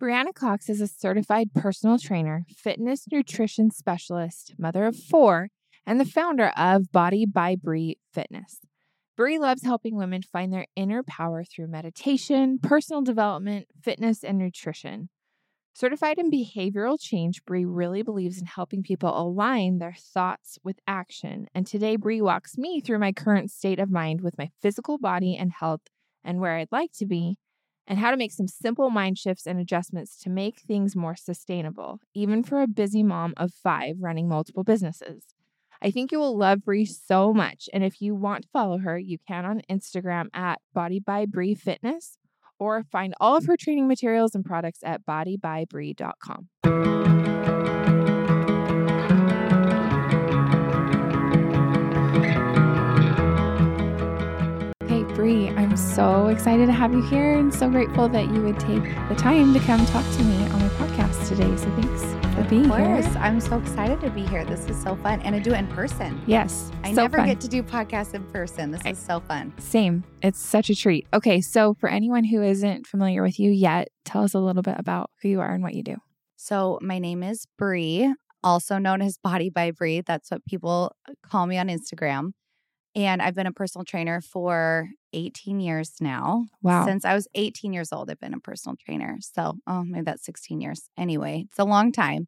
BreeAnna Cox is a certified personal trainer, fitness nutrition specialist, mother of four, and the founder of Body by Bree Fitness. Bree loves helping women find their inner power through meditation, personal development, fitness, and nutrition. Certified in behavioral change, Bree really believes in helping people align their thoughts with action. And today, Bree walks me through my current state of mind with my physical body and health and where I'd like to be, and how to make some simple mind shifts and adjustments to make things more sustainable, even for a busy mom of five running multiple businesses. I think you will love Bree so much. And if you want to follow her, you can on Instagram at Body by Bree Fitness or find all of her training materials and products at bodybybree.com. so excited to have you here and so grateful that you would take the time to come talk to me on my podcast today. So thanks for being Of course. here. I'm so excited to be here. This is so fun. And to do it in person. Yes. I so never fun. get to do podcasts in person. This I- is so fun. Same. It's such a treat. Okay, so for anyone who isn't familiar with you yet, tell us a little bit about who you are and what you do. So my name is Bree, also known as Body by Bree. That's what people call me on Instagram. And I've been a personal trainer for 18 years now. Wow. Since I was 18 years old, I've been a personal trainer. So, oh, maybe that's 16 years. Anyway, it's a long time.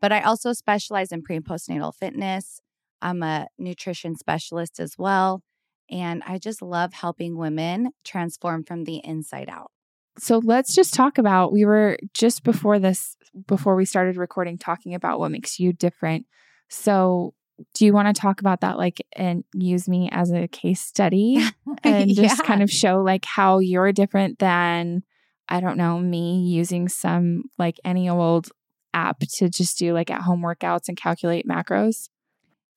But I also specialize in pre and postnatal fitness. I'm a nutrition specialist as well. And I just love helping women transform from the inside out. So let's just talk about we were just before this before we started recording talking about what makes you different. So do you want to talk about that like and use me as a case study and just Yeah. kind of show like how you're different than I don't know me using some like any old app to just do like at home workouts and calculate macros?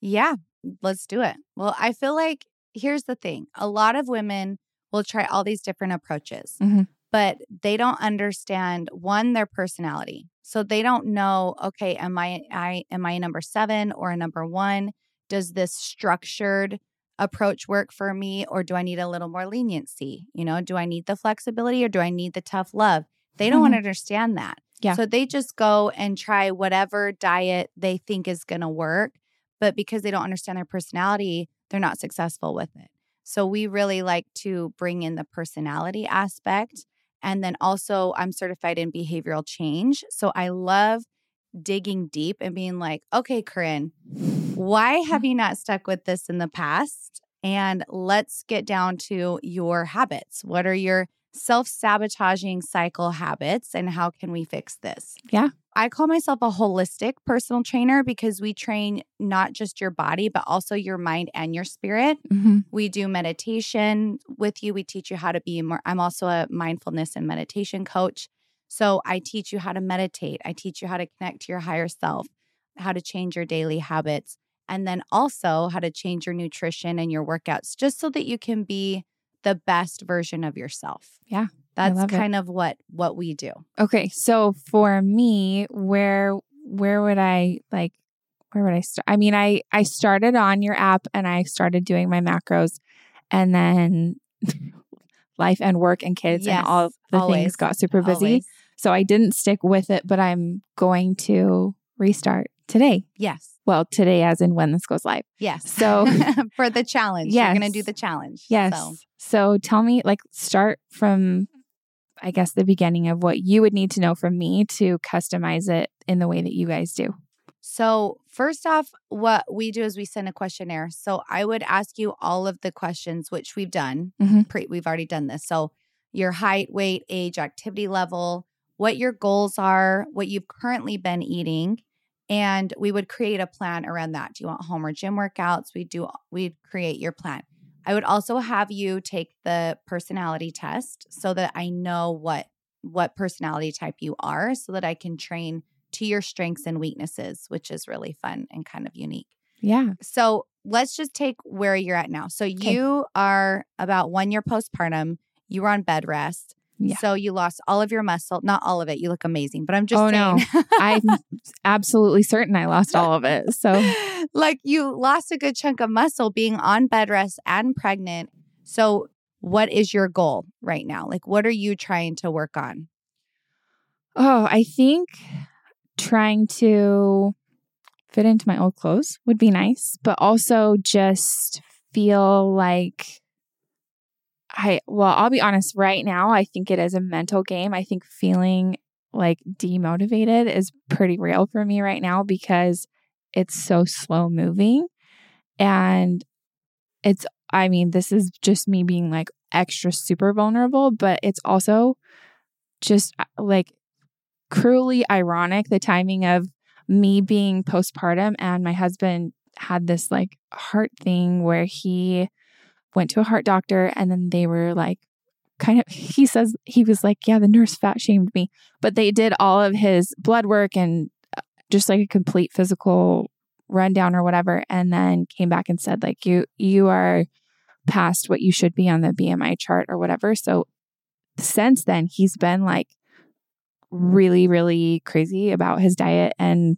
Yeah, let's do it. Well, I feel like here's the thing a lot of women will try all these different approaches, Mhm. But they don't understand one, their personality. So they don't know, okay, am I, I am I a number seven or a number one? Does this structured approach work for me or do I need a little more leniency? You know, do I need the flexibility or do I need the tough love? They don't Mhm. understand that. Yeah. So they just go and try whatever diet they think is going to work but because they don't understand their personality, they're not successful with it. So we really like to bring in the personality aspect. And then also, I'm certified in behavioral change. So I love digging deep and being like, okay, Corinne, why mm-hmm. have you not stuck with this in the past? And let's get down to your habits. What are your self sabotaging cycle habits and how can we fix this? Yeah. I call myself a holistic personal trainer because we train not just your body, but also your mind and your spirit. Mm-hmm. We do meditation with you. We teach you how to be more. I'm also a mindfulness and meditation coach. So I teach you how to meditate. I teach you how to connect to your higher self, how to change your daily habits, and then also how to change your nutrition and your workouts just so that you can be the best version of yourself. Yeah, That's love it. kind of what what we do. Okay, so for me, where where would I like where would I start? I mean, I I started on your app and I started doing my macros and then life and work and kids Yes, and all the always, things got super busy. Always. So I didn't stick with it, but I'm going to restart today. Yes. Well, today as in when this goes live. Yes. So- for the challenge, Yes. you're going to do the challenge. Yes. So, So tell me, like, start from, I guess, the beginning of what you would need to know from me to customize it in the way that you guys do. so first off, what we do is we send a questionnaire. So I would ask you all of the questions, which we've done. Mhm. Pre- we've already done this. So your height, weight, age, activity level, what your goals are, what you've currently been eating. And we would create a plan around that. Do you want home or gym workouts? We do, we'd create your plan. I would also have you take the personality test so that I know what what personality type you are so that I can train to your strengths and weaknesses, which is really fun and kind of unique. Yeah. So let's just take where you're at now. So you are about one year postpartum. You were on bed rest. Yeah. So you lost all of your muscle, not all of it. You look amazing, but I'm just oh saying. no. I'm absolutely certain I lost all of it. So like you lost a good chunk of muscle being on bed rest and pregnant. So what is your goal right now? Like what are you trying to work on? Oh, I think trying to fit into my old clothes would be nice, but also just feel like I, well, I'll be honest, right now, I think it is a mental game. I think feeling like demotivated is pretty real for me right now because it's so slow moving. And it's, I mean, this is just me being like extra super vulnerable, but it's also just uh, like cruelly ironic the timing of me being postpartum and my husband had this like heart thing where he went to a heart doctor and then they were like kind of he says he was like yeah the nurse fat shamed me. But they did all of his blood work and uh, just like a complete physical rundown or whatever and then came back and said like you you are past what you should be on the BMI chart or whatever. So since then he's been like really really crazy about his diet and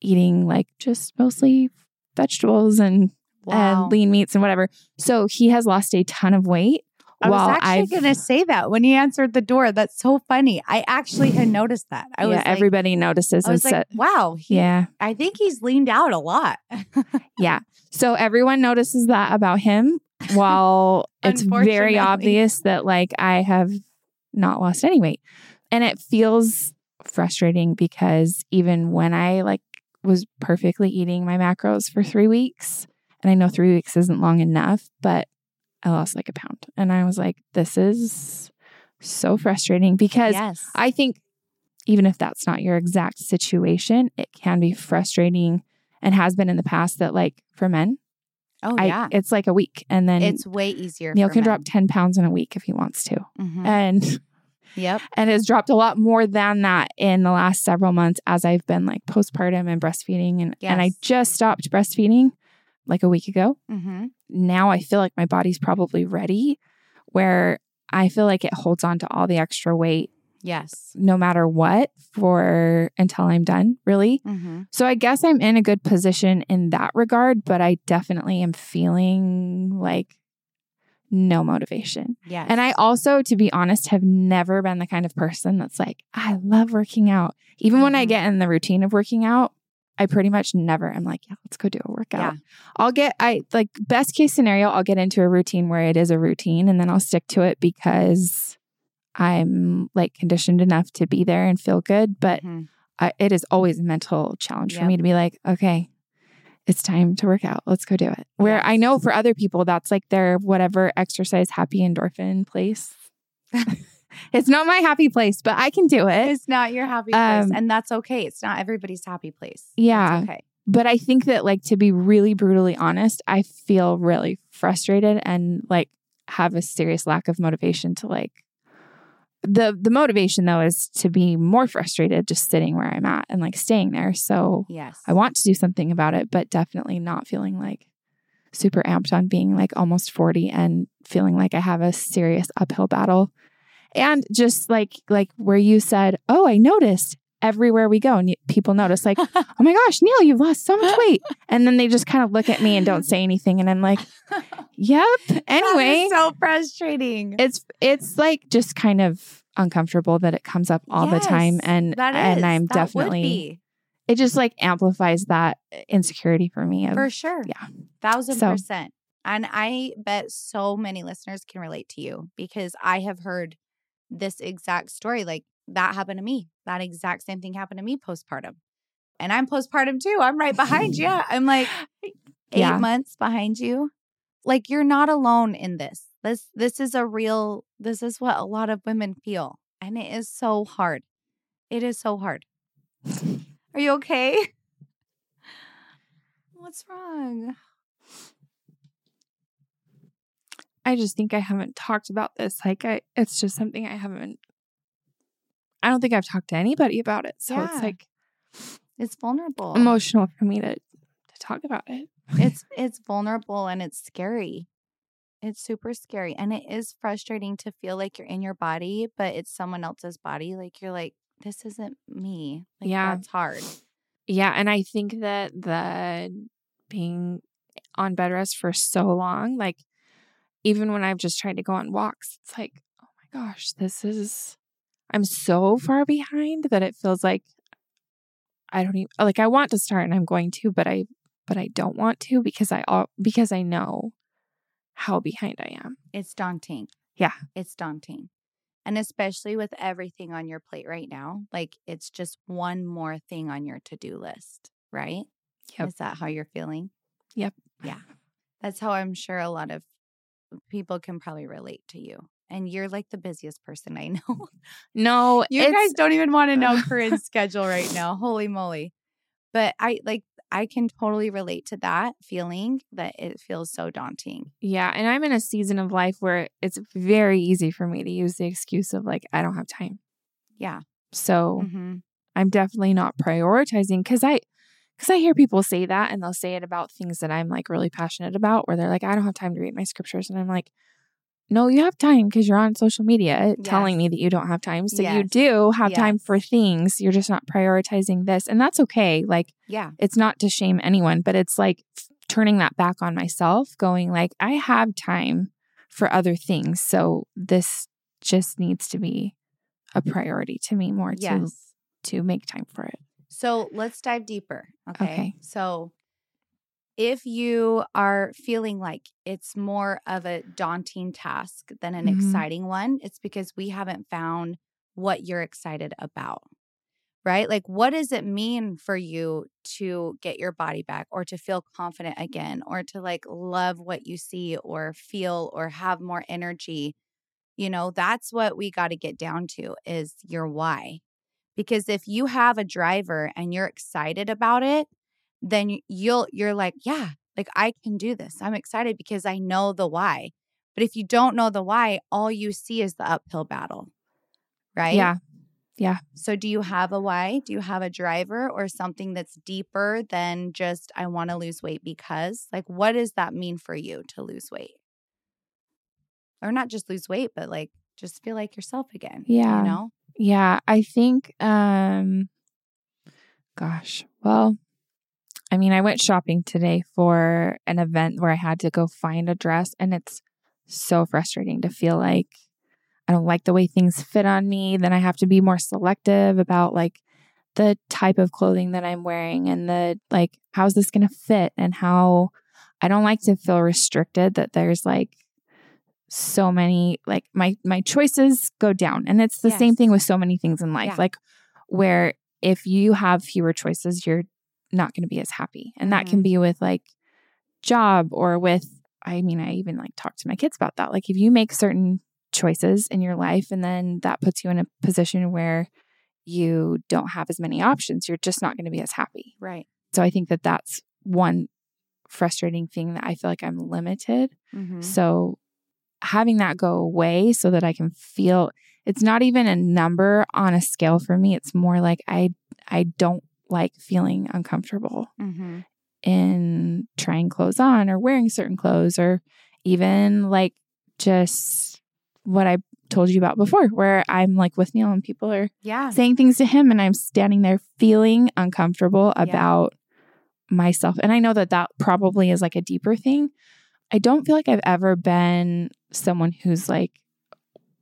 eating like just mostly vegetables and Wow. and lean meats and whatever. So he has lost a ton of weight. I was actually going to say that when he answered the door. That's so funny. I actually had noticed that. I yeah, was like, everybody notices I and was like, wow. He, yeah, I think he's leaned out a lot. yeah. So everyone notices that about him. While it's very obvious that like I have not lost any weight, and it feels frustrating because even when I like was perfectly eating my macros for three weeks, and I know three weeks isn't long enough, but I lost like a pound, and I was like, this is so frustrating because yes. I think even if that's not your exact situation, it can be frustrating and has been in the past that like for men, oh, I yeah. it's like a week and then It's way easier. Neil can men. drop 10 pounds in a week if he wants to. Mhm. And Yep. and has dropped a lot more than that in the last several months as I've been like postpartum and breastfeeding and and I just stopped breastfeeding like a week ago. hmm Now I feel like my body's probably ready where I feel like it holds on to all the extra weight Yes. no matter what for until I'm done, really. hmm So I guess I'm in a good position in that regard, but I definitely am feeling like no motivation. Yeah. And I also, to be honest, have never been the kind of person that's like, I love working out. Even when I Mhm. get in the routine of working out, I pretty much never am like, yeah, let's go do a workout. Yeah. I'll get, I like, best case scenario, I'll get into a routine where it is a routine and then I'll stick to it because I'm like conditioned enough to be there and feel good. But Mhm. I, it is always a mental challenge for me to be like, okay, it's time to work out. Let's go do it. Where I know for other people, that's like their whatever exercise happy endorphin place. it's not my happy place, but I can do it. It's not your happy place. Um, and that's okay. It's not everybody's happy place. That's Yeah. okay. But I think that, like, to be really brutally honest, I feel really frustrated and like have a serious lack of motivation to like. The the motivation though is to be more frustrated just sitting where I'm at and like staying there. So Yes. I want to do something about it, but definitely not feeling like super amped on being like almost 40 and feeling like I have a serious uphill battle. And just like like where you said, "Oh, I noticed everywhere we go and people notice like, "Oh my gosh, Neil, you've lost so much weight." And then they just kind of look at me and don't say anything and I'm like, "Yep." Anyway, so frustrating. it's it's like just kind of uncomfortable that it comes up all the time and that is. and I'm definitely it just like amplifies that insecurity for me of for sure. yeah. Thousand So- percent. And I bet so many listeners can relate to you because I have heard this exact story. Like that happened to me. That exact same thing happened to me postpartum. And I'm postpartum too. I'm right behind you. I'm like eight Yeah. months behind you. Like you're not alone in this. This this is a real this is what a lot of women feel. And it is so hard. It is so hard. Are you okay? What's wrong? I just think I haven't talked about this. Like I it's just something I haven't I don't think I've talked to anybody about it. So Yeah. it's like It's vulnerable. emotional for me to to talk about it. it's it's vulnerable and it's scary. It's super scary and it is frustrating to feel like you're in your body, but it's someone else's body. Like you're like, this isn't me. Like Yeah. that's hard. Yeah, and I think that the being on bed rest for so long, like even when I've just tried to go on walks, it's like, oh my gosh, this is I'm so far behind that it feels like I don't even like I want to start and I'm going to, but I but I don't want to because I all because I know how behind I am. It's daunting. Yeah. It's daunting. And especially with everything on your plate right now, like it's just one more thing on your to do list, right? Yep. Is that how you're feeling? Yep. Yeah. That's how I'm sure a lot of people can probably relate to you. And you're like the busiest person I know. No, You guys don't even want to know Corinne's schedule right now. Holy moly. But I like I can totally relate to that feeling that it feels so daunting. Yeah, and I'm in a season of life where it's very easy for me to use the excuse of like I don't have time. Yeah. So Mm-hmm. I'm definitely not prioritizing cuz I cuz I hear people say that and they'll say it about things that I'm like really passionate about where they're like I don't have time to read my scriptures and I'm like no, you have time because you're on social media telling me that you don't have time. So you do have time for things. You're just not prioritizing this. And that's okay. Like Yeah. it's not to shame anyone, but it's like turning that back on myself, going like, I have time for other things. So this just needs to be a priority to me more to Yes. to make time for it. So let's dive deeper. Okay? Okay. So if you are feeling like it's more of a daunting task than an Mhm. exciting one, it's because we haven't found what you're excited about. Right? Like, what does it mean for you to get your body back or to feel confident again or to like love what you see or feel or have more energy? You know, that's what we got to get down to is your why. Because if you have a driver and you're excited about it, then you'll you're like, yeah, like I can do this. I'm excited because I know the why. But if you don't know the why, all you see is the uphill battle. Right? Yeah. Yeah. So do you have a why? Do you have a driver or something that's deeper than just I want to lose weight because? Like what does that mean for you to lose weight? Or not just lose weight, but like just feel like yourself again. Yeah. You know? Yeah. I think um gosh. Well, I mean, I went shopping today for an event where I had to go find a dress and it's so frustrating to feel like I don't like the way things fit on me. Then I have to be more selective about like the type of clothing that I'm wearing and the like, how's this going to fit? And how I don't like to feel restricted that there's like so many, like my, my choices go down. And it's the same thing with so many things in life. Yeah. Like, where if you have fewer choices, you're not going to be as happy. And that can Mhm. be with like job or with, I mean, I even like talk to my kids about that. Like, if you make certain choices in your life and then that puts you in a position where you don't have as many options, you're just not going to be as happy. Right. So I think that that's one frustrating thing that I feel like I'm limited. Mhm. So having that go away so that I can feel it's not even a number on a scale for me. It's more like I I don't like feeling uncomfortable Mhm. in trying clothes on or wearing certain clothes or even like just what I told you about before where I'm like with Neil and people are Yeah. saying things to him and I'm standing there feeling uncomfortable Yeah. about myself. And I know that that probably is like a deeper thing. I don't feel like I've ever been someone who's like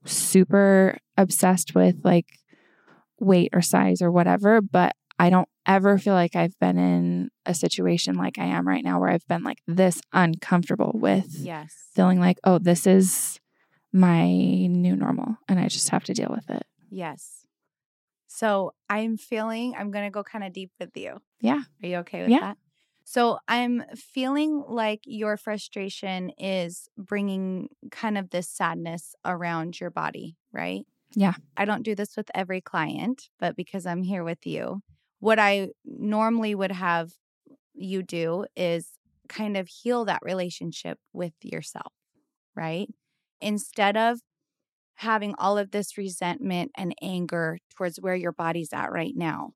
super obsessed with like weight or size or whatever, but I don't ever feel like I've been in a situation like I am right now where I've been like this uncomfortable with Yes. feeling like, oh, this is my new normal and I just have to deal with it. Yes. So I'm feeling, I'm going to go kind of deep with you. Yeah. Are you okay with Yeah. that? So I'm feeling like your frustration is bringing kind of this sadness around your body, right? Yeah. I don't do this with every client, but because I'm here with you, what I normally would have you do is kind of heal that relationship with yourself, right? Instead of having all of this resentment and anger towards where your body's at right now,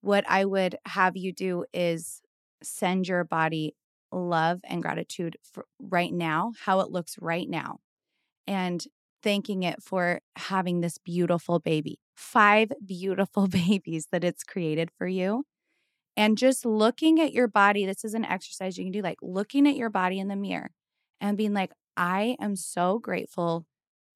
what I would have you do is send your body love and gratitude for right now, how it looks right now, and thanking it for having this beautiful baby, five beautiful babies that it's created for you. And just looking at your body, this is an exercise you can do, like looking at your body in the mirror and being like, I am so grateful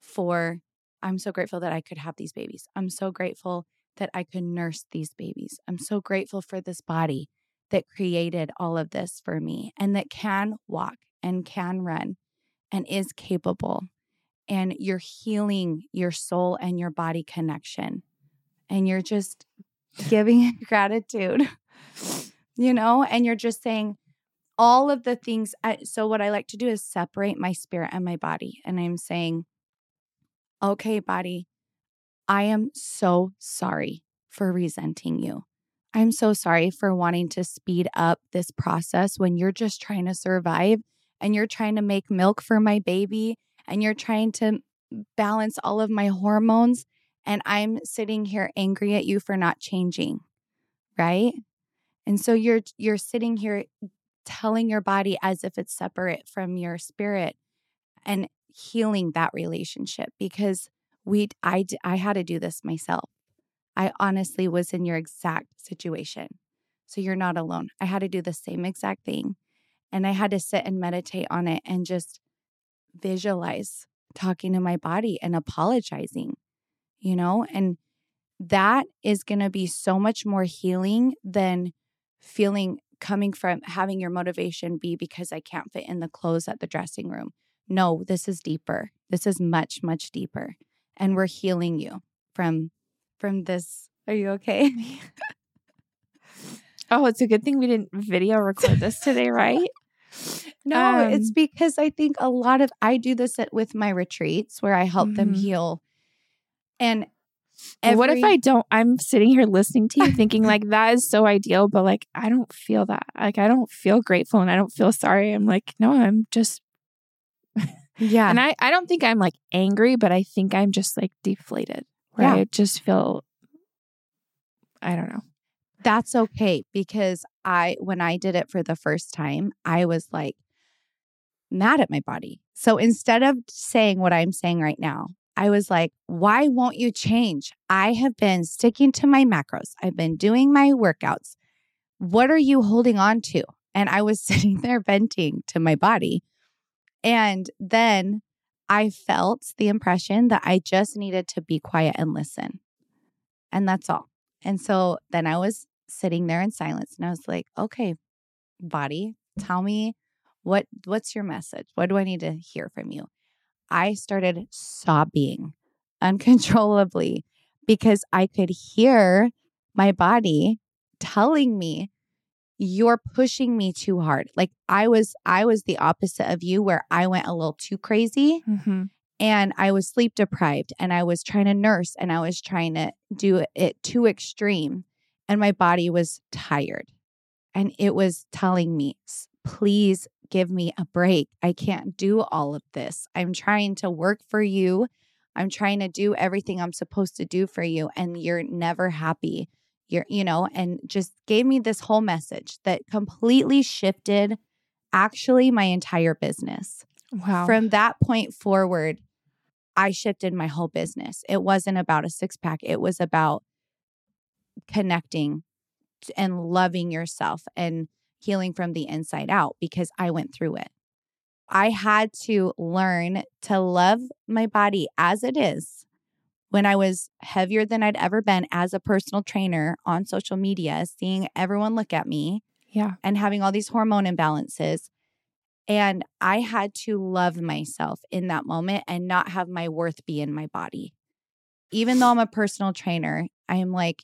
for, I'm so grateful that I could have these babies. I'm so grateful that I could nurse these babies. I'm so grateful for this body that created all of this for me and that can walk and can run and is capable. And you're healing your soul and your body connection. And you're just giving gratitude, you know, and you're just saying all of the things. I, so, what I like to do is separate my spirit and my body. And I'm saying, okay, body, I am so sorry for resenting you. I'm so sorry for wanting to speed up this process when you're just trying to survive and you're trying to make milk for my baby and you're trying to balance all of my hormones and I'm sitting here angry at you for not changing. Right? And so you're you're sitting here telling your body as if it's separate from your spirit and healing that relationship because we I I had to do this myself. I honestly was in your exact situation. So you're not alone. I had to do the same exact thing. And I had to sit and meditate on it and just visualize talking to my body and apologizing, you know? And that is going to be so much more healing than feeling coming from having your motivation be because I can't fit in the clothes at the dressing room. No, this is deeper. This is much, much deeper. And we're healing you from from this. Are you okay? oh, it's a good thing we didn't video record this today, right? no, um, it's because I think a lot of I do this at, with my retreats where I help mm-hmm. them heal. And Every, what if I don't? I'm sitting here listening to you thinking like that is so ideal, but like I don't feel that. Like I don't feel grateful and I don't feel sorry. I'm like, no, I'm just Yeah. And I, I don't think I'm like angry, but I think I'm just like deflated. Right. Yeah. I just feel, I don't know. That's okay because I, when I did it for the first time, I was like mad at my body. So instead of saying what I'm saying right now, I was like, why won't you change? I have been sticking to my macros, I've been doing my workouts. What are you holding on to? And I was sitting there venting to my body. And then I felt the impression that I just needed to be quiet and listen. And that's all. And so then I was sitting there in silence and I was like, okay, body, tell me what what's your message? What do I need to hear from you? I started sobbing uncontrollably because I could hear my body telling me you're pushing me too hard. Like I was I was the opposite of you where I went a little too crazy. Mm-hmm. And I was sleep deprived and I was trying to nurse and I was trying to do it too extreme. And my body was tired. And it was telling me, please give me a break. I can't do all of this. I'm trying to work for you. I'm trying to do everything I'm supposed to do for you. And you're never happy you're, you know, and just gave me this whole message that completely shifted actually my entire business. Wow. From that point forward, I shifted my whole business. It wasn't about a six pack, it was about connecting and loving yourself and healing from the inside out because I went through it. I had to learn to love my body as it is when I was heavier than I'd ever been as a personal trainer on social media, seeing everyone look at me. Yeah. And having all these hormone imbalances. And I had to love myself in that moment and not have my worth be in my body. Even though I'm a personal trainer, I am like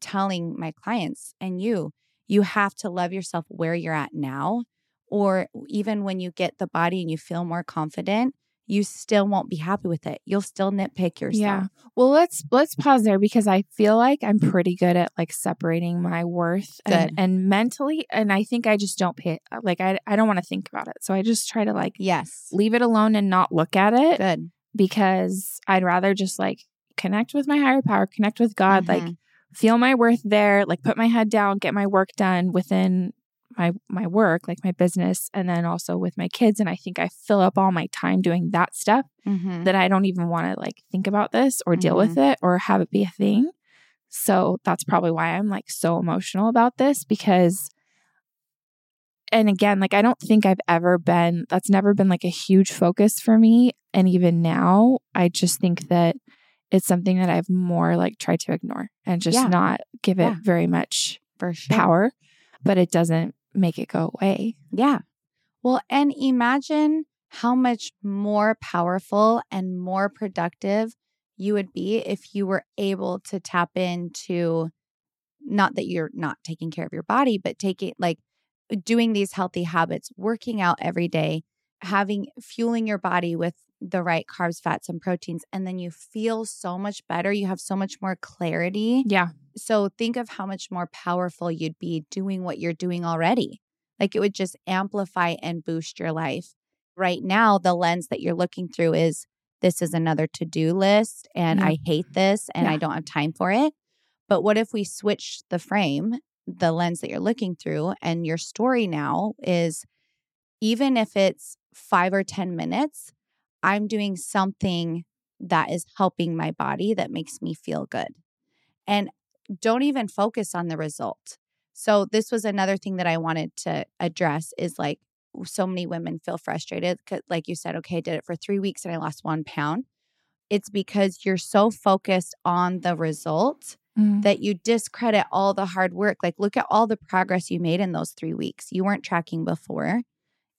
telling my clients and you, you have to love yourself where you're at now. Or even when you get the body and you feel more confident, you still won't be happy with it. You'll still nitpick yourself. Yeah. Well, let's let's pause there because I feel like I'm pretty good at like separating my worth and, and, mentally and I think I just don't pay like I I don't want to think about it. So I just try to like yes, leave it alone and not look at it. Good. because I'd rather just like connect with my higher power, connect with God, like Mhm. feel my worth there, like put my head down, get my work done within my my work, like my business and then also with my kids and I think I fill up all my time doing that stuff Mhm. that I don't even want to like think about this or deal with it or have it be a thing. So that's probably why I'm like so emotional about this because and again, like I don't think I've ever been that's never been like a huge focus for me and even now I just think that it's something that I've more like tried to ignore and just Yeah. not give it Yeah. very much sure. power, but it doesn't make it go away. Yeah. Well, and imagine how much more powerful and more productive you would be if you were able to tap into not that you're not taking care of your body, but taking like doing these healthy habits, working out every day, having fueling your body with the right carbs, fats, and proteins, and then you feel so much better. You have so much more clarity. Yeah. So think of how much more powerful you'd be doing what you're doing already. Like it would just amplify and boost your life. Right now, the lens that you're looking through is this is another to do list and Yeah. I hate this and I don't have time for it. But what if we switch the frame, the lens that you're looking through, and your story now is even if it's five or 10 minutes, I'm doing something that is helping my body that makes me feel good. And don't even focus on the result. So this was another thing that I wanted to address is like so many women feel frustrated like you said okay I did it for 3 weeks and I lost 1 pound. It's because you're so focused on the result Mm. that you discredit all the hard work. Like look at all the progress you made in those 3 weeks. You weren't tracking before.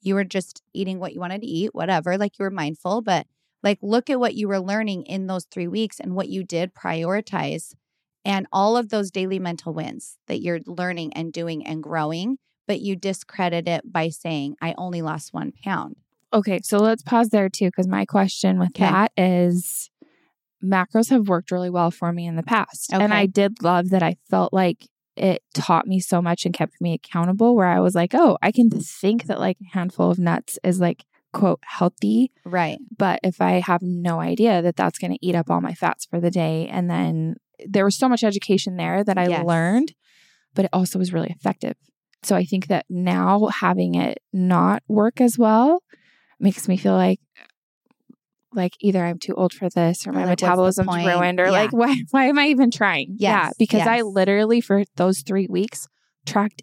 You were just eating what you wanted to eat, whatever, like you were mindful, but like look at what you were learning in those 3 weeks and what you did prioritize and all of those daily mental wins that you're learning and doing and growing, but you discredit it by saying, I only lost one pound. Okay, so let's pause there too, because my question with Okay. that is macros have worked really well for me in the past. And I did love that I felt like it taught me so much and kept me accountable, where I was like, oh, I can think that like a handful of nuts is like, quote, healthy. Right. But if I have no idea that that's going to eat up all my fats for the day, and then there was so much education there that I Yes. learned, but it also was really effective. So I think that now having it not work as well makes me feel like like either I'm too old for this or Or my like, metabolism's ruined or Yeah. like why why am I even trying? yeah, Yes, because I literally for those 3 weeks tracked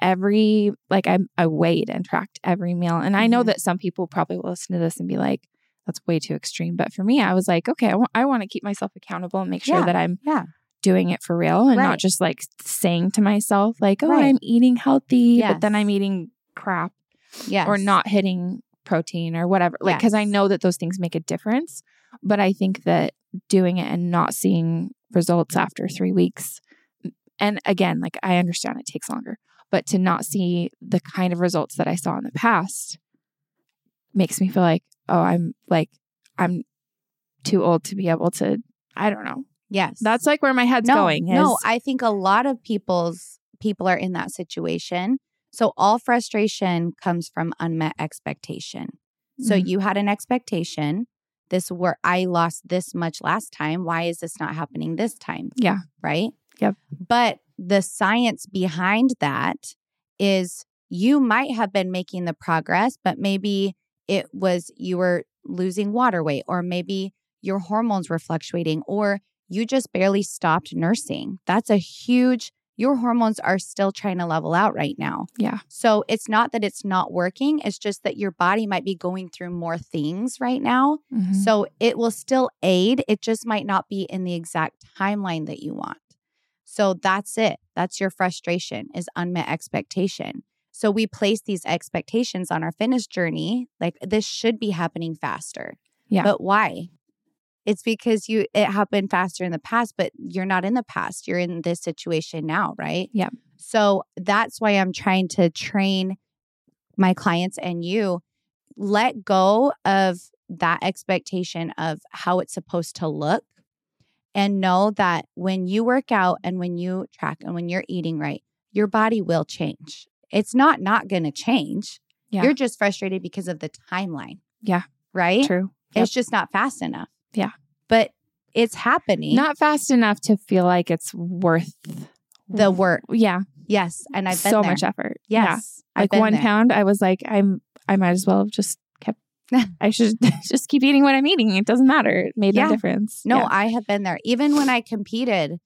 every like I I weighed and tracked every meal. And I know Mhm. that some people probably will listen to this and be like that's way too extreme, but for me I was like, okay, I want I want to keep myself accountable and make sure Yeah, that I'm yeah. doing it for real and Right. not just like saying to myself like, "Oh, Right. I'm eating healthy," but then I'm eating crap Yes. or not hitting protein or whatever. Like, because I know that those things make a difference. But I think that doing it and not seeing results after three weeks, and again, like I understand it takes longer, but to not see the kind of results that I saw in the past makes me feel like, oh, I'm like, I'm too old to be able to, I don't know. Yes. That's like where my head's no, going. Is, No, I think a lot of people's people are in that situation. So all frustration comes from unmet expectation. So Mhm. you had an expectation. This where I lost this much last time. Why is this not happening this time? Yeah. Right. Yep. But the science behind that is you might have been making the progress, but maybe it was you were losing water weight, or maybe your hormones were fluctuating, or you just barely stopped nursing. That's a huge, your hormones are still trying to level out right now. Yeah. So it's not that it's not working, it's just that your body might be going through more things right now. Mhm. So it will still aid, it just might not be in the exact timeline that you want. So that's it. That's your frustration is unmet expectation. So we place these expectations on our fitness journey like this should be happening faster. Yeah. But why? It's because you it happened faster in the past, but you're not in the past. You're in this situation now, right? Yeah. So that's why I'm trying to train my clients and you let go of that expectation of how it's supposed to look and know that when you work out and when you track and when you're eating right, your body will change. It's not not going to change. Yeah. You're just frustrated because of the timeline. Yeah. Right? True. It's just not fast enough. Yeah. But it's happening. Not fast enough to feel like it's worth the work. Yeah. Yes. And I've been so there. much effort. Yeah. Yes. I've Like one there. pound, I was like, I'm I might as well have just kept I should just keep eating what I'm eating. It doesn't matter. It made Yeah. no difference. No, Yeah. I have been there. Even when I competed,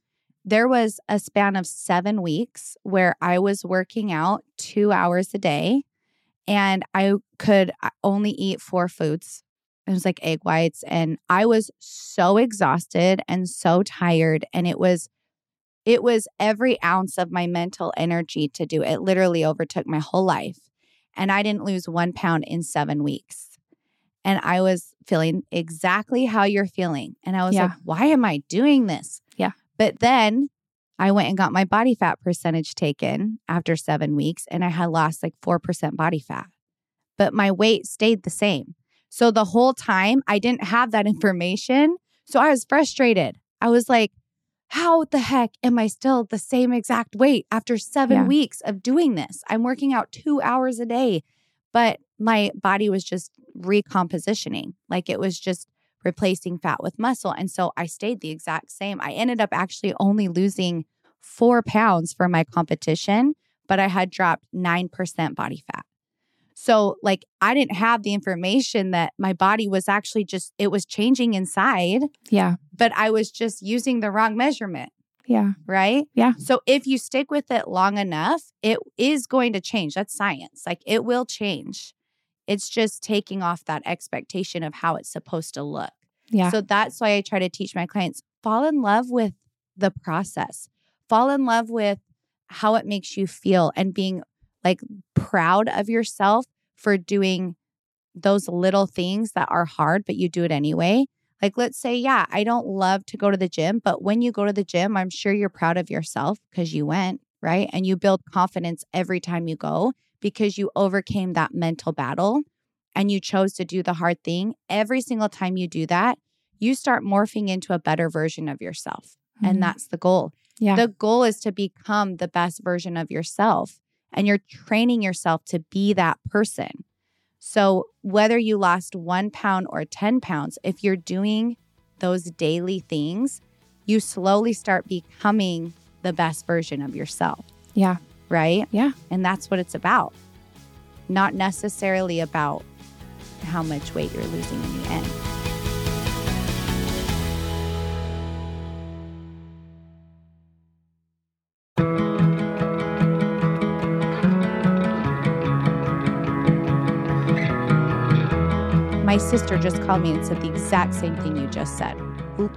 there was a span of seven weeks where I was working out two hours a day and I could uh, only eat four foods. It was like egg whites. And I was so exhausted and so tired. And it was, it was every ounce of my mental energy to do it. It literally overtook my whole life. And I didn't lose one pound in seven weeks. And I was feeling exactly how you're feeling. And I was Yeah. like, why am I doing this? Yeah. But then I went and got my body fat percentage taken after seven weeks, and I had lost like 4% body fat. But my weight stayed the same. So the whole time I didn't have that information. So I was frustrated. I was like, how the heck am I still the same exact weight after seven Yeah. weeks of doing this? I'm working out two hours a day, but my body was just recompositioning. Like it was just replacing fat with muscle. And so I stayed the exact same. I ended up actually only losing four pounds for my competition, but I had dropped 9% body fat. So, like, I didn't have the information that my body was actually just, it was changing inside, Yeah. but I was just using the wrong measurement, Yeah. right? Yeah. So, if you stick with it long enough, it is going to change. That's science. Like, it will change. It's just taking off that expectation of how it's supposed to look. Yeah. So that's why I try to teach my clients fall in love with the process, fall in love with how it makes you feel and being like proud of yourself for doing those little things that are hard, but you do it anyway. Like, let's say, yeah, I don't love to go to the gym, but when you go to the gym, I'm sure you're proud of yourself because you went, right? And you build confidence every time you go because you overcame that mental battle and you chose to do the hard thing. Every single time you do that, you start morphing into a better version of yourself. Mhm. And that's the goal. yeah. The goal is to become the best version of yourself. And you're training yourself to be that person. So, whether you lost one pound or 10 pounds, if you're doing those daily things, you slowly start becoming the best version of yourself, yeah. right? Yeah. And that's what it's about. Not necessarily about how much weight you're losing in the end. My sister just called me and said the exact same thing you just said,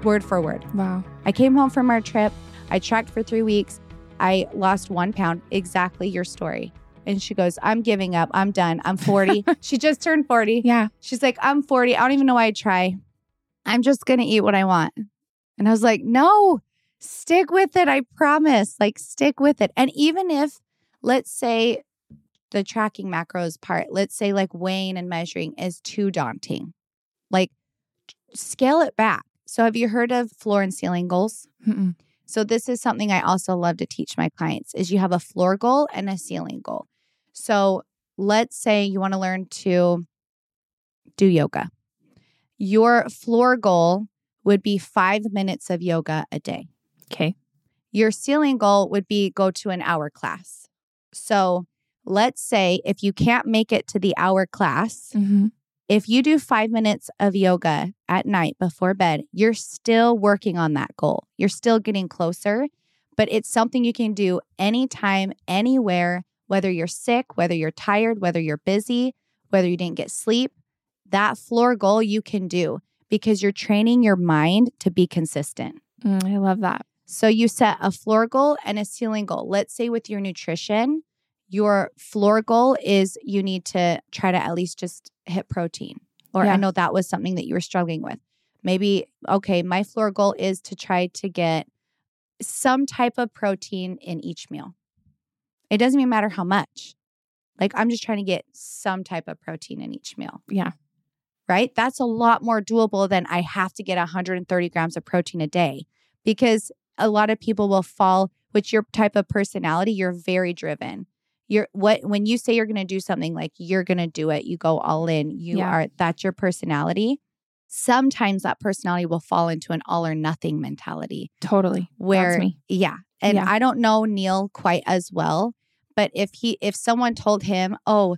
word for word. Wow. I came home from our trip. I tracked for three weeks. I lost one pound, exactly your story. And she goes, I'm giving up. I'm done. I'm 40. she just turned 40. Yeah. She's like, I'm 40. I don't even know why I try. I'm just going to eat what I want. And I was like, no, stick with it. I promise. Like, stick with it. And even if, let's say, the tracking macros part, let's say like weighing and measuring is too daunting, like scale it back. So, have you heard of floor and ceiling goals? Mm-mm. So this is something I also love to teach my clients is you have a floor goal and a ceiling goal. So let's say you want to learn to do yoga. Your floor goal would be 5 minutes of yoga a day. Okay. Your ceiling goal would be go to an hour class. So let's say if you can't make it to the hour class, Mm-hmm. if you do five minutes of yoga at night before bed, you're still working on that goal. You're still getting closer, but it's something you can do anytime, anywhere, whether you're sick, whether you're tired, whether you're busy, whether you didn't get sleep. That floor goal you can do because you're training your mind to be consistent. Mm, I love that. So you set a floor goal and a ceiling goal. Let's say with your nutrition, your floor goal is you need to try to at least just hit protein. Or Yeah. I know that was something that you were struggling with. Maybe, okay, my floor goal is to try to get some type of protein in each meal. It doesn't even matter how much. Like I'm just trying to get some type of protein in each meal Yeah. right? That's a lot more doable than I have to get 130 grams of protein a day because a lot of people will fall, which your type of personality, you're very driven. You're what when you say you're going to do something like you're going to do it, you go all in. You Yeah. are that's your personality. sometimes that personality will fall into an all or nothing mentality Totally. where yeah and Yeah. i don't know neil quite as well but if he if someone told him oh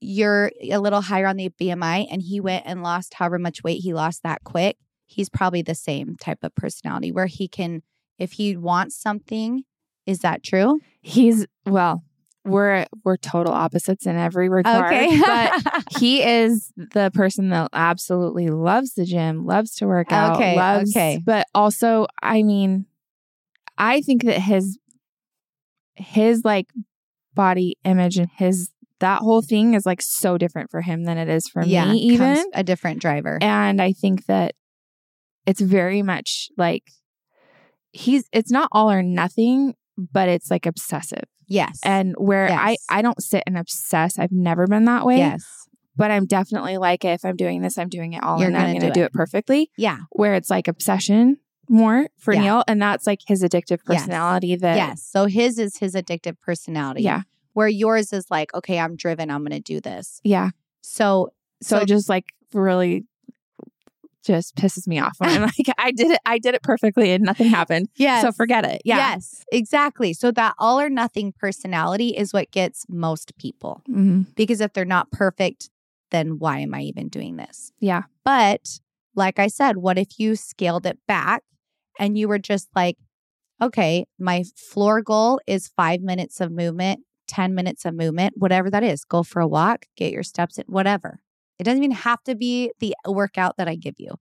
you're a little higher on the bmi and he went and lost however much weight he lost that quick he's probably the same type of personality where he can if he wants something is that true He's well, we're we're total opposites in every regard. but he is the person that absolutely loves the gym, loves to work out, Okay, loves okay. but also I mean I think that his his like body image and his that whole thing is like so different for him than it is for yeah me even. a different driver And I think that it's very much like he's it's not all or nothing, but it's like obsessive. Yes And where I Yes. I don't sit and obsess. I've never been that way. yes But I'm definitely like if I'm doing this, I'm doing it all You're and I'm gonna gonna do do it. perfectly. yeah Where it's like obsession more for Yeah. Neil. And that's like his addictive Yes. personality that yes so his is his addictive personality Yeah. where yours is like okay i'm driven i'm gonna do this Yeah. so So, it just like really just pisses me off when I'm like, I did it, I did it perfectly and nothing happened. Yeah. So forget it. Yeah. Yes, exactly. So that all or nothing personality is what gets most people Mhm. because if they're not perfect, then why am I even doing this? Yeah. But like I said, what if you scaled it back and you were just like, okay, my floor goal is five minutes of movement, 10 minutes of movement, whatever that is. Go for a walk, get your steps in, whatever. It doesn't even have to be the uh, workout that I give you.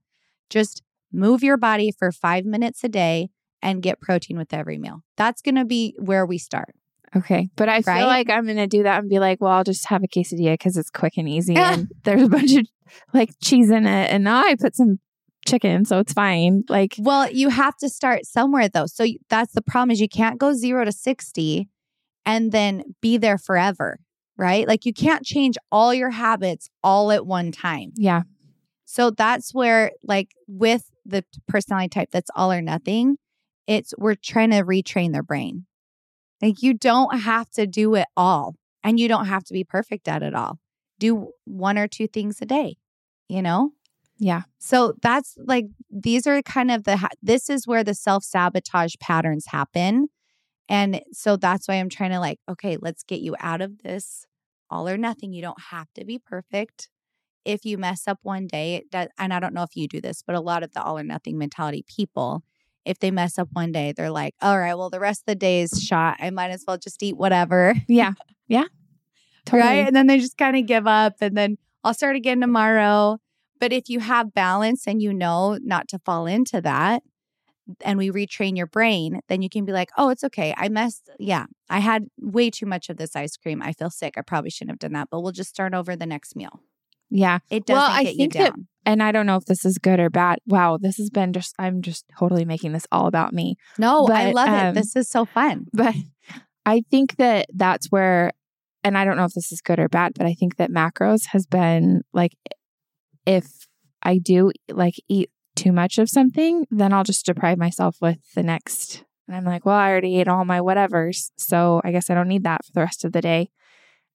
Just move your body for five minutes a day and get protein with every meal. That's going to be where we start. Okay. But I feel like I'm going to do that and be like, well, I'll just have a quesadilla because it's quick and easy. and there's a bunch of like cheese in it. And now I put some chicken. So it's fine. Like, Well, you have to start somewhere though. So that's the problem is you can't go 0 to 60 and then be there forever, right? Like you can't change all your habits all at one time. yeah. So that's where like with the personality type that's all or nothing, it's we're trying to retrain their brain. Like you don't have to do it all and you don't have to be perfect at it all. Do one or two things a day, you know? Yeah. So that's like these are kind of the this is where the self-sabotage patterns happen. And so that's why I'm trying to like okay, let's get you out of this all or nothing. You don't have to be perfect. If you mess up one day, does, and I don't know if you do this, but a lot of the all or nothing mentality people, if they mess up one day, they're like, all right, well, the rest of the day is shot. I might as well just eat whatever. Yeah. Yeah. Totally. Right. And then they just kind of give up and then I'll start again tomorrow. But if you have balance and you know not to fall into that, and we retrain your brain, then you can be like, oh, it's okay. I messed. Yeah, I had way too much of this ice cream. I feel sick. I probably shouldn't have done that, but we'll just start over the next meal. Yeah. It doesn't Well, I get you think that- down. And I don't know if this is good or bad. Wow. This has been just, I'm just totally making this all about me. no, I love um, it. This is so fun. But I think that that's where, and I don't know if this is good or bad, but I think that macros has been like, if I do like eat too much of something, then I'll just deprive myself with the next. And I'm like, well, I already ate all my whatevers. So I guess I don't need that for the rest of the day.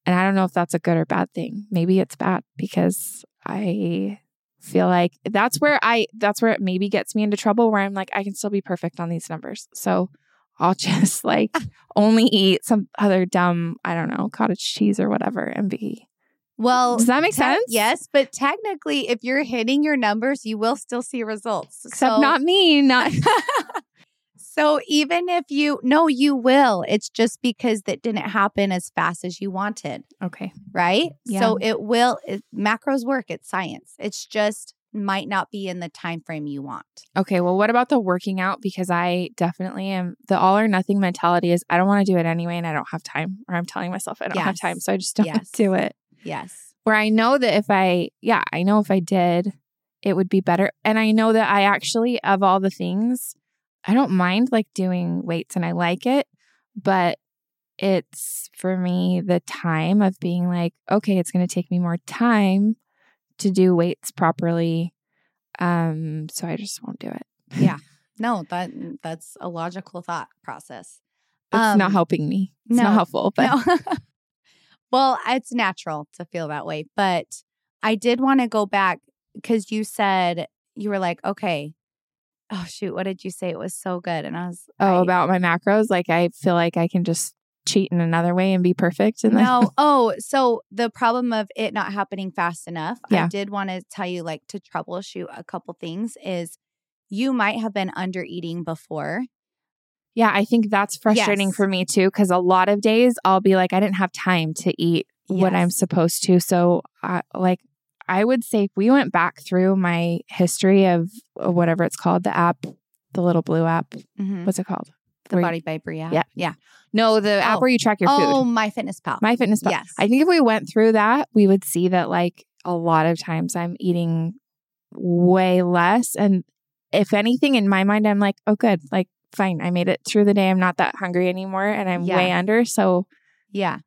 And I don't know if that's a good or bad thing. Maybe it's bad because I feel like that's where I, that's where it maybe gets me into trouble where I'm like, I can still be perfect on these numbers. So I'll just like only eat some other dumb, I don't know, cottage cheese or whatever and be. Well, Does that make te- sense? Yes, but technically, if you're hitting your numbers, you will still see results. Except So- not me, not so even if you no, you will. It's just because that didn't happen as fast as you wanted, Okay. right? Yeah. So it will. It, macros work. It's science. It's just might not be in the time frame you want. Okay. Well, what about the working out? Because I definitely am the all or nothing mentality is I don't want to do it anyway and I don't have time. Or I'm telling myself I don't have time. So I just don't Yes. do it. Yes. Where I know that if I, yeah, I know if I did, it would be better. And I know that I actually, of all the things, I don't mind like doing weights and I like it, but it's for me the time of being like, okay, it's going to take me more time to do weights properly. Um, so I just won't do it. Yeah. No, that that's a logical thought process. It's Um, not helping me. It's no, not helpful, but No. well, it's natural to feel that way, but I did want to go back because you said you were like, okay, oh shoot, what did you say? It was so good, and I was Oh, I- about my macros. Like I feel like I can just cheat in another way and be perfect. And then no. Oh, so the problem of it not happening fast enough. Yeah. I did want to tell you, like, to troubleshoot a couple things is you might have been under eating before. Yeah, I think that's frustrating Yes. for me too. Cause a lot of days I'll be like, I didn't have time to eat what I'm supposed to. So I like I would say if we went back through my history of uh, whatever it's called, the app, the little blue app, Mhm. what's it called? The Where you- Body by Bree. Yeah. Yeah. No, the app Oh. where you track your food. Oh, my fitness pal. My fitness pal. Yes. I think if we went through that, we would see that like a lot of times I'm eating way less. And if anything, in my mind, I'm like, oh, good. Like, fine. I made it through the day. I'm not that hungry anymore and I'm Yeah. way under. So, yeah.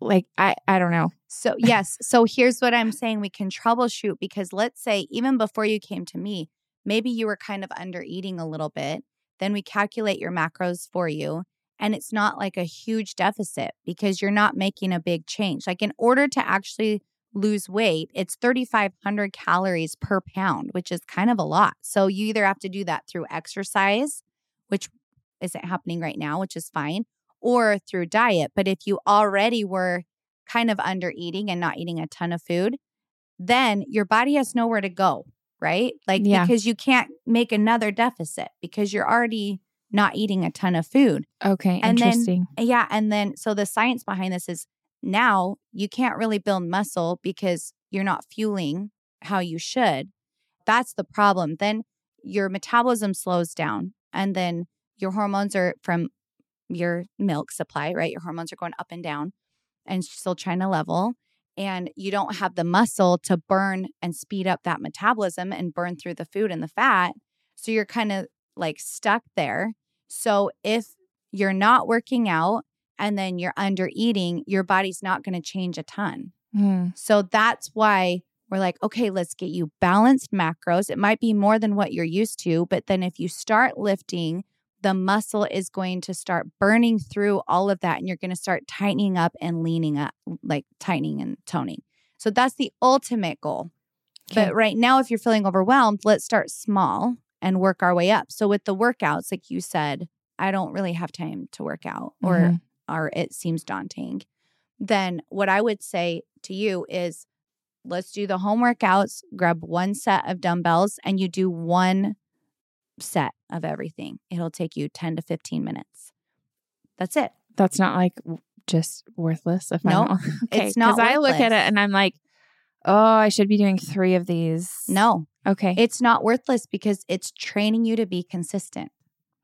like, I, I don't know. So, yes. So, here's what I'm saying we can troubleshoot because let's say, even before you came to me, maybe you were kind of under eating a little bit. Then we calculate your macros for you. And it's not like a huge deficit because you're not making a big change. Like, in order to actually lose weight, it's 3,500 calories per pound, which is kind of a lot. So, you either have to do that through exercise, which isn't happening right now, which is fine, or through diet. But if you already were kind of under eating and not eating a ton of food, then your body has nowhere to go, right? Like Yeah. because you can't make another deficit because you're already not eating a ton of food. Okay. And then- interesting. Yeah, and then so the science behind this is now you can't really build muscle because you're not fueling how you should. That's the problem. Then your metabolism slows down and then your hormones are from your milk supply, right? Your hormones are going up and down and still trying to level and you don't have the muscle to burn and speed up that metabolism and burn through the food and the fat. So you're kind of like stuck there. So if you're not working out and then you're under eating, your body's not going to change a ton. Hmm. So that's why we're like, okay, let's get you balanced macros. It might be more than what you're used to, but then if you start lifting, the muscle is going to start burning through all of that and you're going to start tightening up and leaning up, like tightening and toning. So that's the ultimate goal. Okay. But right now, if you're feeling overwhelmed, let's start small and work our way up. So with the workouts, like you said, I don't really have time to work out or Mhm. or it seems daunting. Then what I would say to you is let's do the home workouts, grab one set of dumbbells and you do one set of everything. It'll take you 10 to 15 minutes. That's it. that's not like just worthless. If No, okay, it's not 'cause I look at it and I'm like, oh, I should be doing three of these. No, Okay. it's not worthless because it's training you to be consistent.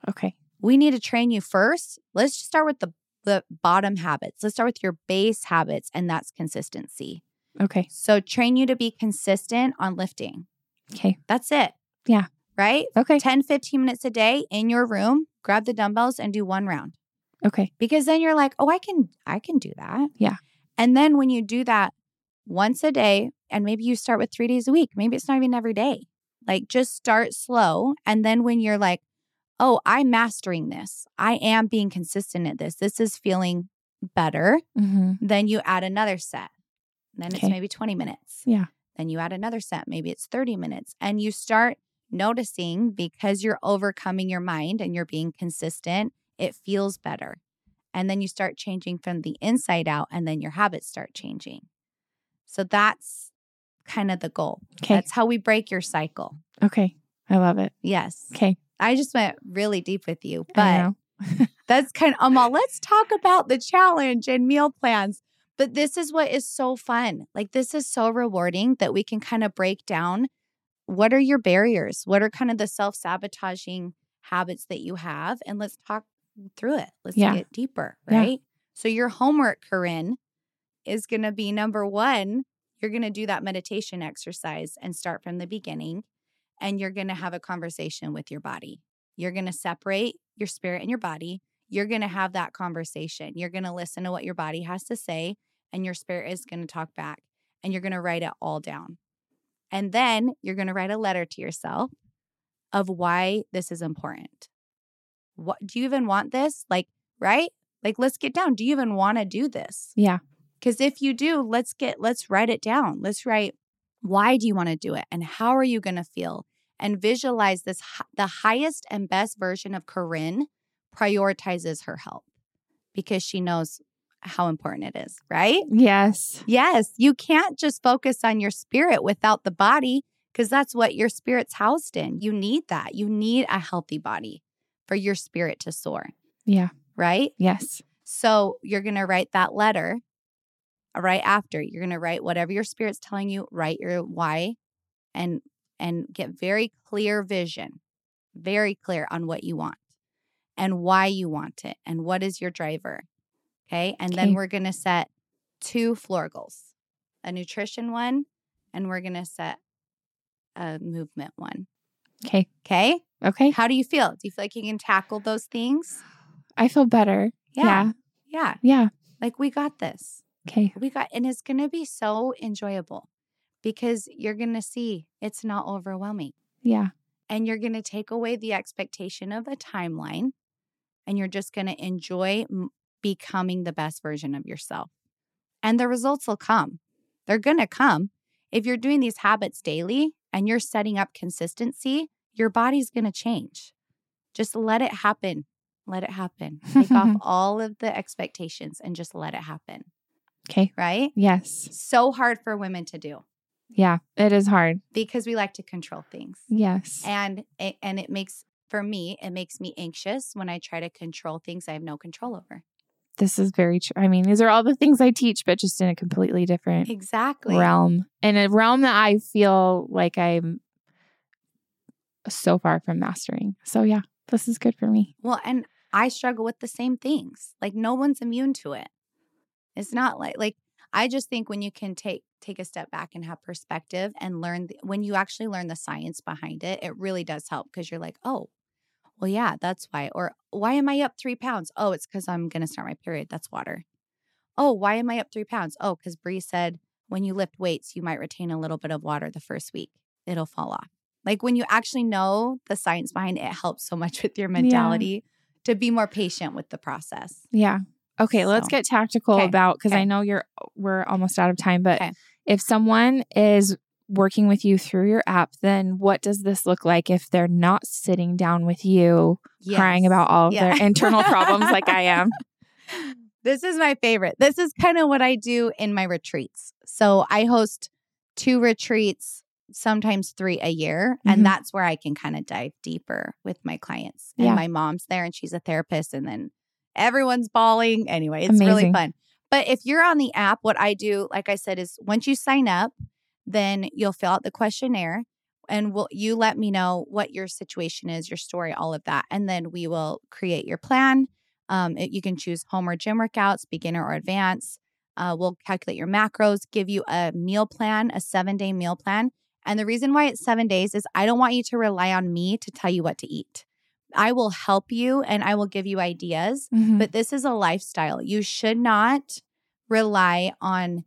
okay. we need to train you first. Let's just start with the the bottom habits. Let's start with your base habits and that's consistency. Okay. So train you to be consistent on lifting. Okay. That's it. Yeah. Right? Okay. 10 15 minutes a day in your room, grab the dumbbells and do one round. Okay. Because then you're like, "Oh, I can I can do that." Yeah. And then when you do that once a day and maybe you start with 3 days a week, maybe it's not even every day. Like just start slow and then when you're like, "Oh, I'm mastering this. I am being consistent at this. This is feeling better." Mm-hmm. Then you add another set. Then it's maybe 20 minutes. Yeah. Then you add another set. Maybe it's 30 minutes. And you start noticing because you're overcoming your mind and you're being consistent, it feels better. And then you start changing from the inside out, and then your habits start changing. So that's kind of the goal. Okay. That's how we break your cycle. Okay. I love it. Yes. Okay. I just went really deep with you, but that's kind of, Amal, let's talk about the challenge and meal plans. But this is what is so fun. Like, this is so rewarding that we can kind of break down what are your barriers? What are kind of the self sabotaging habits that you have? And let's talk through it. Let's Yeah. get deeper, Yeah. right? So, your homework, Corinne, is going to be number one, you're going to do that meditation exercise and start from the beginning. And you're going to have a conversation with your body. You're going to separate your spirit and your body. You're going to have that conversation. You're going to listen to what your body has to say, and your spirit is going to talk back. And you're going to write it all down. And then you're going to write a letter to yourself of why this is important. What do you even want this? Like, right? Like, let's get down. Do you even want to do this? Yeah. Because if you do, let's get, let's write it down. Let's write, Why do you want to do it? And how are you going to feel? And visualize this the highest and best version of Corinne prioritizes her health because she knows how important it is, right? Yes. Yes. You can't just focus on your spirit without the body because that's what your spirit's housed in. You need that. You need a healthy body for your spirit to soar. Yeah. Right? Yes. So you're going to write that letter uh, right after. You're going to write whatever your spirit's telling you, write your why and and get very clear vision. Very clear on what you want and why you want it and what is your driver. Okay? And Okay. then we're going to set two floor goals. A nutrition one and we're going to set a movement one. Okay. Okay? Okay. How do you feel? Do you feel like you can tackle those things? I feel better. Yeah. Yeah. Yeah. Yeah. Like we got this. Okay. We got, and it's going to be so enjoyable because you're going to see it's not overwhelming Yeah. and you're going to take away the expectation of a timeline and you're just going to enjoy m- becoming the best version of yourself. And the results will come. They're going to come. If you're doing these habits daily and you're setting up consistency, your body's going to change. Just let it happen. Let it happen. Take off all of the expectations and just let it happen. Okay. Right? Yes. So hard for women to do Yeah. It is hard. because we like to control things. Yes. and it, and it makes for me it makes me anxious when i try to control things i have no control over This is very true. I mean, these are all the things I teach, but just in a completely different exactly realm. In a realm that I feel like I'm so far from mastering. So yeah, this is good for me. well and i struggle with the same things like no one's immune to it it's not like like i just think when you can take take a step back and have perspective and learn the, when you actually learn the science behind it it really does help because you're like oh well yeah that's why or why am i up three pounds? Oh it's because i'm going to start my period that's water. Oh why am i up three pounds? Oh because Bree said when you lift weights you might retain a little bit of water the first week it'll fall off. Like when you actually know the science behind it, it helps so much with your mentality to be more patient with the process. Yeah. Okay, let's get tactical Okay, about because I know you're we're almost out of time, but Okay. if someone is working with you through your app, then what does this look like if they're not sitting down with you crying about all of Yeah. their internal problems like I am? This is my favorite. This is kind of what I do in my retreats. So I host two retreats, sometimes three a year. Mhm. And that's where I can kind of dive deeper with my clients. And Yeah. my mom's there and she's a therapist. And then everyone's bawling. Anyway, it's really fun. But if you're on the app, what I do, like I said, is once you sign up, then you'll fill out the questionnaire and we'll, you let me know what your situation is, your story, all of that. And then we will create your plan. Um, it- you can choose home or gym workouts, beginner or advanced. Uh, we'll calculate your macros, give you a meal plan, a seven day meal plan. And the reason why it's seven days is I don't want you to rely on me to tell you what to eat. I will help you and I will give you ideas, Mhm. but this is a lifestyle. You should not rely on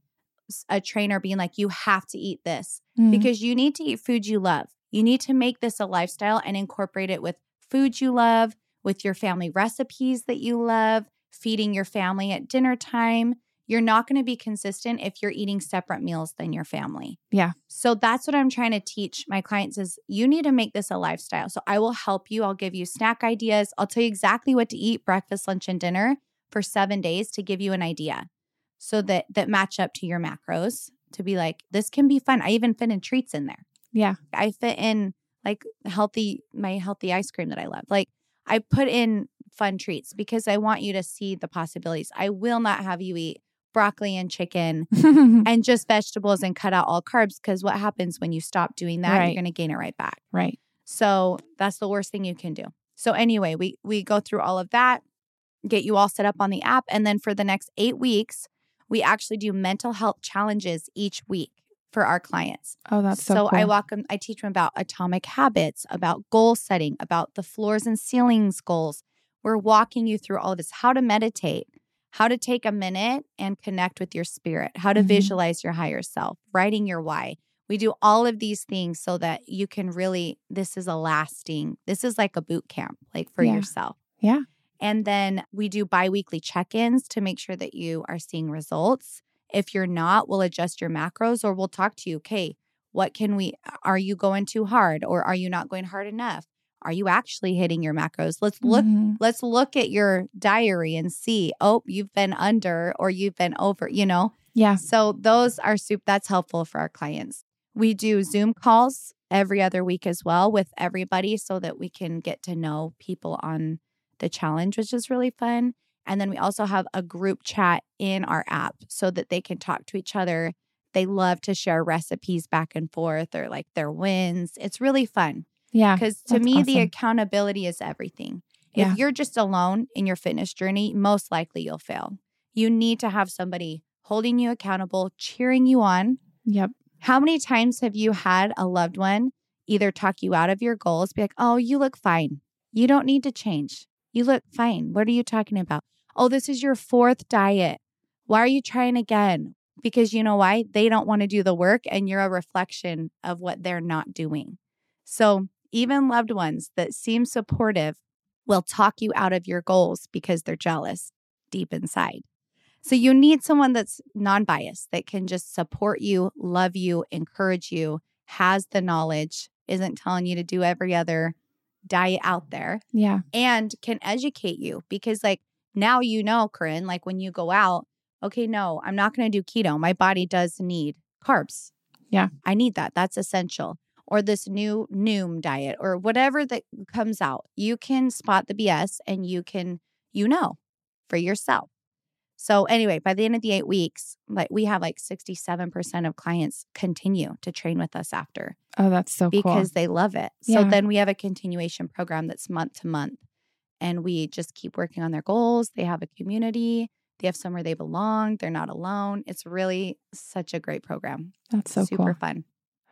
a trainer being like, you have to eat this Mhm. because you need to eat food you love. You need to make this a lifestyle and incorporate it with food you love, with your family recipes that you love, feeding your family at dinner time. You're not going to be consistent if you're eating separate meals than your family. Yeah. So that's what I'm trying to teach my clients is you need to make this a lifestyle. So I will help you. I'll give you snack ideas. I'll tell you exactly what to eat breakfast, lunch and dinner for 7 days to give you an idea. So that that match up to your macros to be like this can be fun. I even fit in treats in there. Yeah. I fit in like healthy my healthy ice cream that I love. Like I put in fun treats because I want you to see the possibilities. I will not have you eat broccoli and chicken and just vegetables and cut out all carbs because what happens when you stop doing that, Right. you're going to gain it right back. right. So that's the worst thing you can do. So anyway, we we go through all of that, get you all set up on the app, and then for the next eight weeks, we actually do mental health challenges each week for our clients. Oh, that's so, I cool. walk them, I teach them about atomic habits, about goal setting, about the floors and ceilings goals. We're walking you through all of this, how to meditate, how to take a minute and connect with your spirit, how to Mhm. visualize your higher self, writing your why. We do all of these things so that you can really, this is a lasting, this is like a boot camp, like for Yeah. yourself. Yeah. And then we do bi weekly check ins to make sure that you are seeing results. If you're not, we'll adjust your macros or we'll talk to you. Okay, What can we, are you going too hard or are you not going hard enough? Are you actually hitting your macros? Let's look, Mhm. let's look at your diary and see, oh, you've been under or you've been over, you know? Yeah. So those are soup that's helpful for our clients. We do Zoom calls every other week as well with everybody so that we can get to know people on the challenge, which is really fun. And then we also have a group chat in our app so that they can talk to each other. They love to share recipes back and forth or like their wins. It's really fun Yeah. because to me, the accountability is everything. Yeah. If you're just alone in your fitness journey, most likely you'll fail. You need to have somebody holding you accountable, cheering you on. Yep. How many times have you had a loved one either talk you out of your goals, be like, oh, you look fine. You don't need to change. You look fine. What are you talking about? Oh, this is your fourth diet. Why are you trying again? Because you know why? They don't want to do the work and you're a reflection of what they're not doing. So, even loved ones that seem supportive will talk you out of your goals because they're jealous deep inside. So, you need someone that's non biased that can just support you, love you, encourage you, has the knowledge, isn't telling you to do every other diet out there, Yeah. and can educate you because, like, now you know, Corinne, like when you go out, okay, no, I'm not going to do keto. My body does need carbs. Yeah. I need that. That's essential. Or this new Noom diet or whatever that comes out. You can spot the BS and you can, you know, for yourself. So anyway, by the end of the eight weeks, like we have like 67% of clients continue to train with us after Oh, that's so cool. because they love it. So Yeah. then we have a continuation program that's month to month. And we just keep working on their goals. They have a community, they have somewhere they belong, they're not alone. It's really such a great program. That's so Super cool. fun.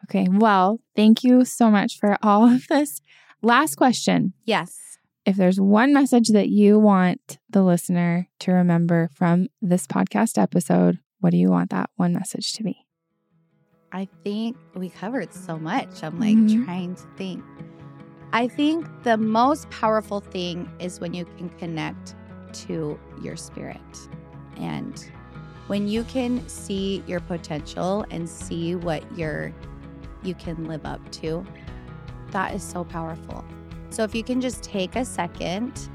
Okay. Well, thank you so much for all of this. Last question. Yes. If there's one message that you want the listener to remember from this podcast episode, what do you want that one message to be? I think we covered so much. I'm like Mhm. trying to think. I think the most powerful thing is when you can connect to your spirit. And when you can see your potential and see what you're you can live up to, that is so powerful. So if you can just take a second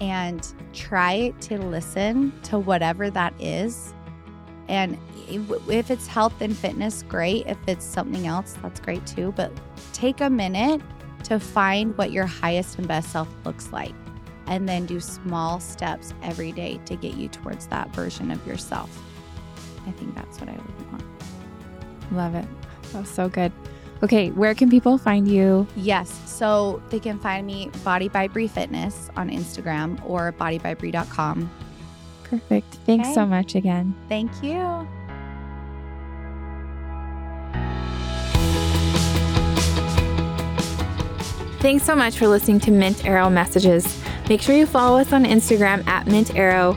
and try to listen to whatever that is and if it's health and fitness, great. If it's something else, that's great too. But take a minute to find what your highest and best self looks like. And then do small steps every day to get you towards that version of yourself. I think that's what I would want. Love it. That was so good. Okay. Where can people find you? Yes. So they can find me Body by Bree Fitness on Instagram or bodybybree.com. Perfect. Thanks Okay. so much again. Thank you. Thanks so much for listening to Mint Arrow Messages. Make sure you follow us on Instagram at Mint Arrow,